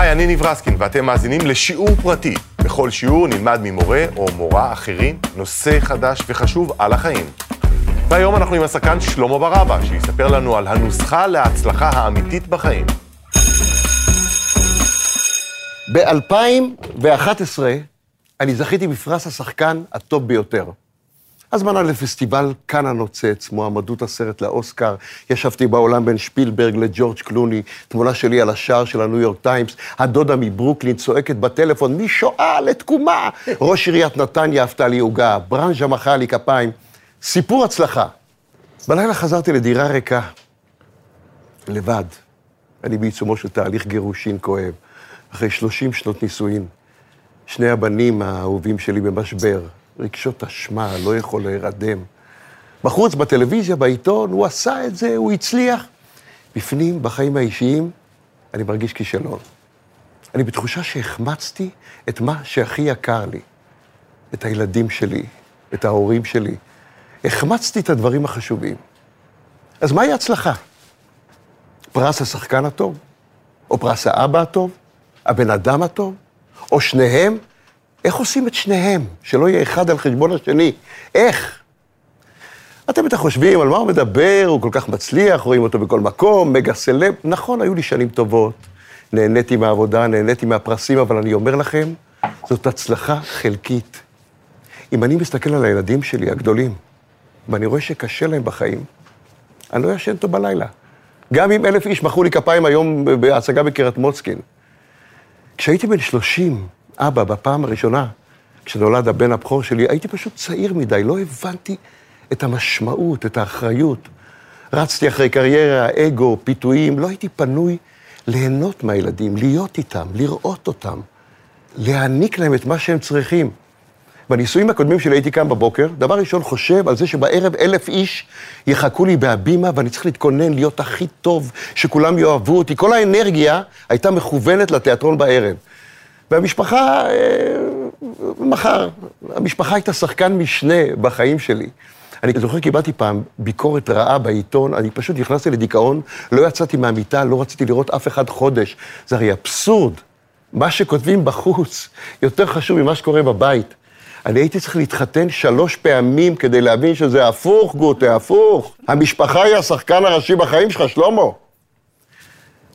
היי, אני ניב רסקין, ואתם מאזינים לשיעור פרטי. בכל שיעור נלמד ממורה או מורה אחרים נושא חדש וחשוב על החיים. והיום אנחנו עם השחקן שלמה ברבא, שיספר לנו על הנוסחה להצלחה האמיתית בחיים. ב-2011 אני זכיתי בפרס השחקן הטוב ביותר. הזמנה לפסטיבל כאן הנוצץ, מועמדות הסרט לאוסקר, ישבתי בעולם בין שפילברג לג'ורג' קלוני, תמונה שלי על השער של הניו יורק טיימס, הדודה מברוקלין צועקת בטלפון, משואה לתקומה. ראש עיריית נתניה עפתה לי עוגה, ברנז'ה מחאה לי כפיים. סיפור הצלחה. בלילה חזרתי לדירה ריקה, לבד. אני בעיצומו של תהליך גירושין כואב, אחרי 30 שנות נישואין. שני הבנים האהובים שלי במשבר, רגשות אשמה, לא יכול להירדם. בחוץ, בטלוויזיה, בעיתון, הוא עשה את זה, הוא הצליח. בפנים, בחיים האישיים, אני מרגיש כישלון. אני בתחושה שהחמצתי את מה שהכי יקר לי, את הילדים שלי, את ההורים שלי. החמצתי את הדברים החשובים. אז מהי הצלחה? פרס השחקן הטוב? או פרס האבא הטוב? הבן אדם הטוב? או שניהם? איך עושים את שניהם? שלא יהיה אחד על חשבון השני. איך? אתם בטח חושבים על מה הוא מדבר, הוא כל כך מצליח, רואים אותו בכל מקום, מגה סלב. נכון, היו לי שנים טובות, נהניתי מהעבודה, נהניתי מהפרסים, אבל אני אומר לכם, זאת הצלחה חלקית. אם אני מסתכל על הילדים שלי, הגדולים, ואני רואה שקשה להם בחיים, אני לא ישן טוב בלילה. גם אם אלף איש מחאו לי כפיים היום בהצגה בקריית מוצקין. כשהייתי בן 30, אבא, בפעם הראשונה, כשנולד הבן הבכור שלי, הייתי פשוט צעיר מדי, לא הבנתי את המשמעות, את האחריות. רצתי אחרי קריירה, אגו, פיתויים, לא הייתי פנוי ליהנות מהילדים, להיות איתם, לראות אותם, להעניק להם את מה שהם צריכים. בניסויים הקודמים שלי הייתי קם בבוקר, דבר ראשון חושב על זה שבערב אלף איש יחכו לי בהבימה ואני צריך להתכונן להיות הכי טוב, שכולם יאהבו אותי. כל האנרגיה הייתה מכוונת לתיאטרון בערב. והמשפחה, אה, מחר, המשפחה הייתה שחקן משנה בחיים שלי. אני זוכר, קיבלתי פעם ביקורת רעה בעיתון, אני פשוט נכנסתי לדיכאון, לא יצאתי מהמיטה, לא רציתי לראות אף אחד חודש. זה הרי אבסורד. מה שכותבים בחוץ יותר חשוב ממה שקורה בבית. אני הייתי צריך להתחתן שלוש פעמים כדי להבין שזה הפוך, גוטה, הפוך. המשפחה היא השחקן הראשי בחיים שלך, שלמה.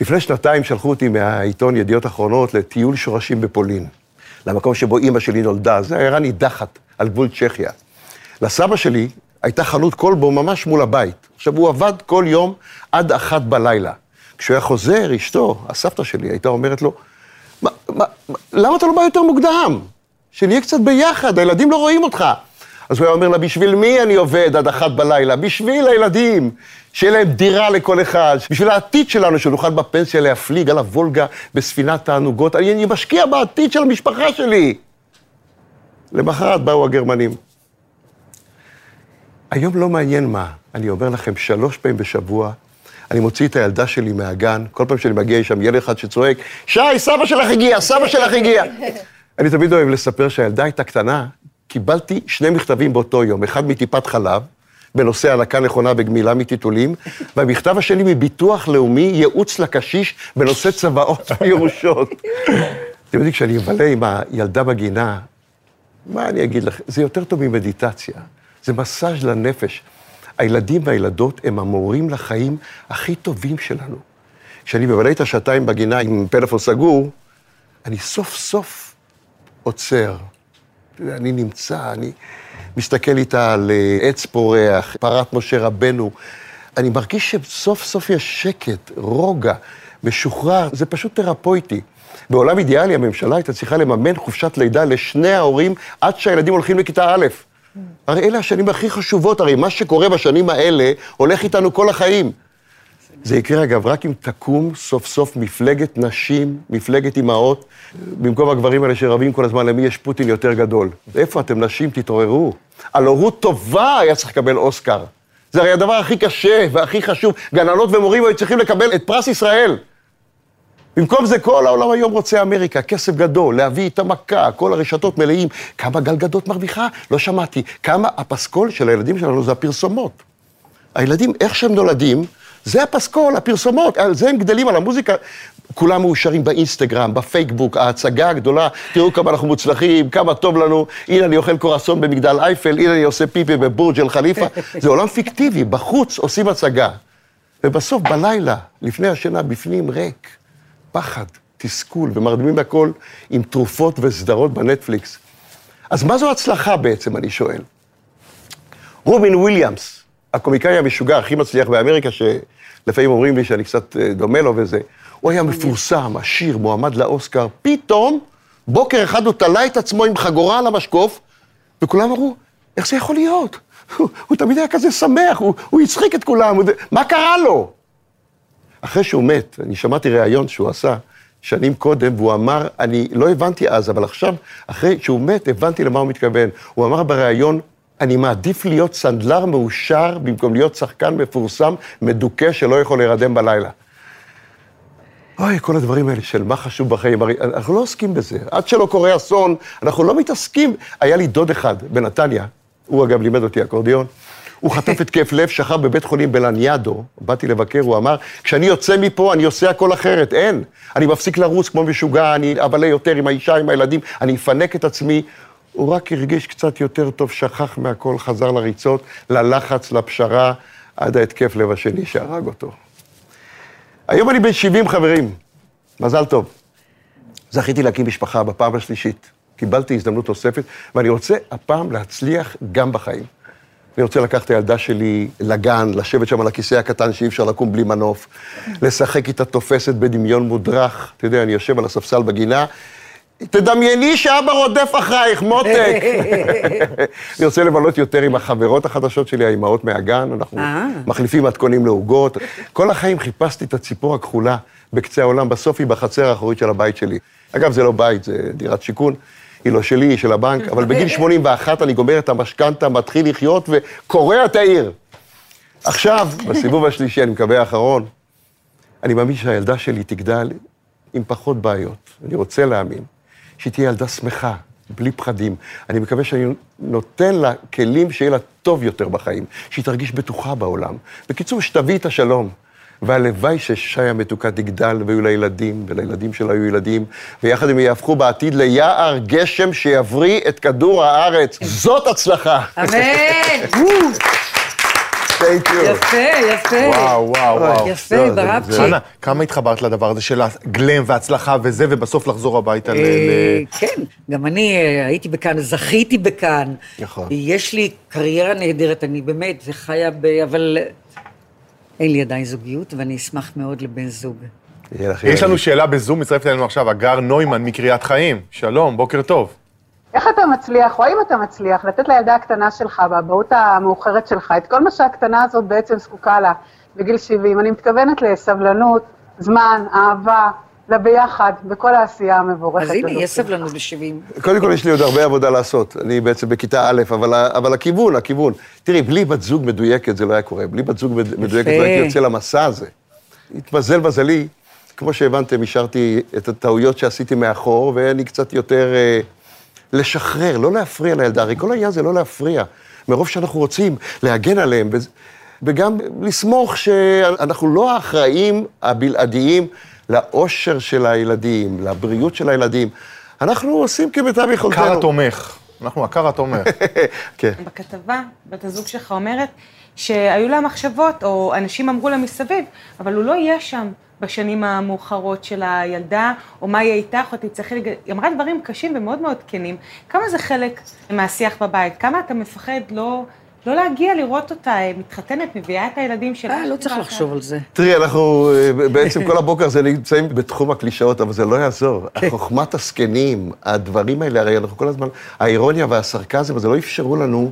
לפני שנתיים שלחו אותי מהעיתון ידיעות אחרונות לטיול שורשים בפולין, למקום שבו אימא שלי נולדה, זו עיירה נידחת על גבול צ'כיה. לסבא שלי הייתה חנות כלבו ממש מול הבית. עכשיו, הוא עבד כל יום עד אחת בלילה. כשהוא היה חוזר, אשתו, הסבתא שלי, הייתה אומרת לו, מה, מה, למה אתה לא בא יותר מוקדם? שנהיה קצת ביחד, הילדים לא רואים אותך. אז הוא היה אומר לה, בשביל מי אני עובד עד אחת בלילה? בשביל הילדים, שיהיה להם דירה לכל אחד, בשביל העתיד שלנו, שנוכל בפנסיה להפליג על הוולגה בספינת תענוגות, אני, אני משקיע בעתיד של המשפחה שלי. למחרת באו הגרמנים. היום לא מעניין מה, אני אומר לכם, שלוש פעמים בשבוע, אני מוציא את הילדה שלי מהגן, כל פעם שאני מגיע, יש שם ילד אחד שצועק, שי, סבא שלך הגיע, סבא שלך הגיע. אני תמיד אוהב לספר שהילדה הייתה קטנה, קיבלתי שני מכתבים באותו יום, אחד מטיפת חלב, בנושא הנקה נכונה וגמילה מטיטולים, והמכתב השני מביטוח לאומי, ייעוץ לקשיש בנושא צוואות וירושות. אתם יודעים, כשאני מבלה עם הילדה בגינה, מה אני אגיד לכם? זה יותר טוב ממדיטציה, זה מסאז' לנפש. הילדים והילדות הם המורים לחיים הכי טובים שלנו. כשאני מבלה את השעתיים בגינה עם פלאפון סגור, אני סוף סוף עוצר. אני נמצא, אני מסתכל איתה על אה, עץ פורח, פרת משה רבנו. אני מרגיש שסוף סוף יש שקט, רוגע, משוחרר, זה פשוט תרפויטי. בעולם אידיאלי הממשלה הייתה צריכה לממן חופשת לידה לשני ההורים עד שהילדים הולכים לכיתה א'. הרי אלה השנים הכי חשובות, הרי מה שקורה בשנים האלה הולך איתנו כל החיים. זה יקרה, אגב, רק אם תקום סוף סוף מפלגת נשים, מפלגת אימהות, במקום הגברים האלה שרבים כל הזמן למי יש פוטין יותר גדול. איפה אתם, נשים? תתעוררו. על הורות טובה היה צריך לקבל אוסקר. זה הרי הדבר הכי קשה והכי חשוב. גננות ומורים היו צריכים לקבל את פרס ישראל. במקום זה כל העולם היום רוצה אמריקה, כסף גדול, להביא את המכה, כל הרשתות מלאים. כמה גלגדות מרוויחה? לא שמעתי. כמה הפסקול של הילדים שלנו זה הפרסומות. הילדים, איך שהם נולדים, זה הפסקול, הפרסומות, על זה הם גדלים, על המוזיקה. כולם מאושרים באינסטגרם, בפייסבוק, ההצגה הגדולה, תראו כמה אנחנו מוצלחים, כמה טוב לנו, הנה אני אוכל קורסון במגדל אייפל, הנה אני עושה פיפי בבורג' אל חליפה. זה עולם פיקטיבי, בחוץ עושים הצגה. ובסוף, בלילה, לפני השינה, בפנים ריק, פחד, תסכול, ומרדימים הכל עם תרופות וסדרות בנטפליקס. אז מה זו הצלחה בעצם, אני שואל? רובין וויליאמס, הקומיקאי המשוגע הכי מצליח באמריקה, שלפעמים אומרים לי שאני קצת אה, דומה לו וזה, הוא היה מפורסם, עשיר, מועמד לאוסקר, פתאום, בוקר אחד הוא תלה את עצמו עם חגורה על המשקוף, וכולם אמרו, איך זה יכול להיות? הוא, הוא תמיד היה כזה שמח, הוא, הוא הצחיק את כולם, הוא, מה קרה לו? אחרי שהוא מת, אני שמעתי ריאיון שהוא עשה שנים קודם, והוא אמר, אני לא הבנתי אז, אבל עכשיו, אחרי שהוא מת, הבנתי למה הוא מתכוון. הוא אמר בריאיון, אני מעדיף להיות סנדלר מאושר במקום להיות שחקן מפורסם, מדוכא, שלא יכול להירדם בלילה. אוי, כל הדברים האלה של מה חשוב בחיים, הרי אנחנו לא עוסקים בזה. עד שלא קורה אסון, אנחנו לא מתעסקים. היה לי דוד אחד בנתניה, הוא אגב לימד אותי אקורדיון, הוא חטף התקף לב, שכב בבית חולים בלניאדו, באתי לבקר, הוא אמר, כשאני יוצא מפה, אני עושה הכל אחרת, אין. אני מפסיק לרוץ כמו משוגע, אני אבלה יותר עם האישה, עם הילדים, אני אפנק את עצמי. הוא רק הרגיש קצת יותר טוב, שכח מהכל, חזר לריצות, ללחץ, לפשרה, עד ההתקף לב השני שהרג אותו. היום אני בן 70 חברים, מזל טוב. זכיתי להקים משפחה בפעם השלישית. קיבלתי הזדמנות נוספת, ואני רוצה הפעם להצליח גם בחיים. אני רוצה לקחת את הילדה שלי לגן, לשבת שם על הכיסא הקטן שאי אפשר לקום בלי מנוף, לשחק איתה תופסת בדמיון מודרך. אתה יודע, אני יושב על הספסל בגינה, תדמייני שאבא רודף אחרייך, מותק. אני רוצה לבלות יותר עם החברות החדשות שלי, האימהות מהגן, אנחנו אה. מחליפים מתכונים לעוגות. כל החיים חיפשתי את הציפור הכחולה בקצה העולם, בסוף היא בחצר האחורית של הבית שלי. אגב, זה לא בית, זה דירת שיכון. היא לא שלי, היא של הבנק, אבל בגיל 81 אני גומר את המשכנתה, מתחיל לחיות וקורע את העיר. עכשיו, בסיבוב השלישי, אני מקווה האחרון, אני מאמין שהילדה שלי תגדל עם פחות בעיות. אני רוצה להאמין. שהיא תהיה ילדה שמחה, בלי פחדים. אני מקווה שאני נותן לה כלים שיהיה לה טוב יותר בחיים, שהיא תרגיש בטוחה בעולם. בקיצור, שתביא את השלום. והלוואי ששי המתוקה תגדל ויהיו לה ילדים, ולילדים שלה יהיו ילדים, ויחד הם יהפכו בעתיד ליער גשם שיבריא את כדור הארץ. זאת הצלחה. אמן! Thank you. יפה, יפה. וואו, וואו, וואו. יפה, ברבצ'י. חנה, כמה התחברת לדבר הזה של הגלם וההצלחה וזה, ובסוף לחזור הביתה ל... אה, כן, גם אני אה, הייתי בכאן, זכיתי בכאן. נכון. יש לי קריירה נהדרת, אני באמת, זה חיה ב... אבל אה, אין לי עדיין זוגיות, ואני אשמח מאוד לבן זוג. יש. לנו שאלה בזום, מצטרפת אלינו עכשיו, הגר נוימן מקריית חיים. שלום, בוקר טוב. איך אתה מצליח, או האם אתה מצליח, לתת לילדה הקטנה שלך, באבהות המאוחרת שלך, את כל מה שהקטנה הזאת בעצם זקוקה לה בגיל 70? אני מתכוונת לסבלנות, זמן, אהבה, לביחד, בכל העשייה המבורכת אז הנה, הזאת יש. סבלנות ב-70. קודם כל, יש לי עוד הרבה עבודה לעשות. אני בעצם בכיתה א', אבל, אבל הכיוון, הכיוון. תראי, בלי בת זוג מדויקת זה לא היה קורה. בלי בת זוג מד- מדויקת לא הייתי יוצא למסע הזה. התמזל מזלי, כמו שהבנתם, השארתי את הטעויות שעשיתי מאחור, ואני קצת יותר אה, לשחרר, לא להפריע לילדה. הרי כל העניין זה לא להפריע. מרוב שאנחנו רוצים להגן עליהם, וגם לסמוך שאנחנו לא האחראים הבלעדיים לאושר של הילדים, לבריאות של הילדים. אנחנו עושים כמיטב יכולתנו. הקר התומך. אנחנו הקר התומך. כן. בכתבה, בת הזוג שלך אומרת שהיו לה מחשבות, או אנשים אמרו לה מסביב, אבל הוא לא יהיה שם בשנים המאוחרות של הילדה, או מה יהיה איתך, או תצטרכי לג... היא אמרה דברים קשים ומאוד מאוד כנים. כמה זה חלק מהשיח בבית? כמה אתה מפחד לא, לא להגיע לראות אותה אה, מתחתנת, מביאה את הילדים שלה? אה, לא צריך לחשוב על זה. תראי, אנחנו אה, בעצם כל הבוקר הזה נמצאים בתחום הקלישאות, אבל זה לא יעזור. חוכמת הזקנים, הדברים האלה, הרי אנחנו כל הזמן, האירוניה והסרקזם, זה לא אפשרו לנו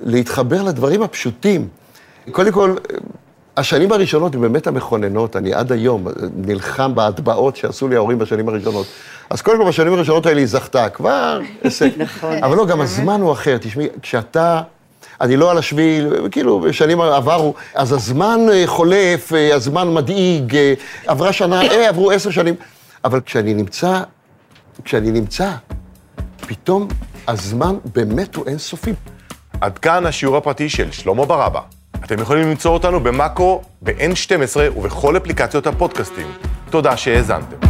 להתחבר לדברים הפשוטים. קודם כל, השנים הראשונות הן באמת המכוננות, אני עד היום נלחם בהטבעות שעשו לי ההורים בשנים הראשונות. אז קודם כל, בשנים הראשונות האלה היא זכתה, כבר הישג. נכון. אבל לא, גם הזמן הוא אחר. תשמעי, כשאתה... אני לא על השביל, כאילו, בשנים עברו, אז הזמן אה, חולף, אה, הזמן מדאיג, אה, עברה שנה, אה, עברו עשר שנים. אבל כשאני נמצא, כשאני נמצא, פתאום הזמן באמת הוא אינסופי. עד כאן השיעור הפרטי של שלמה ברבא. אתם יכולים למצוא אותנו במאקו, ב-N12 ובכל אפליקציות הפודקאסטים. תודה שהאזנתם.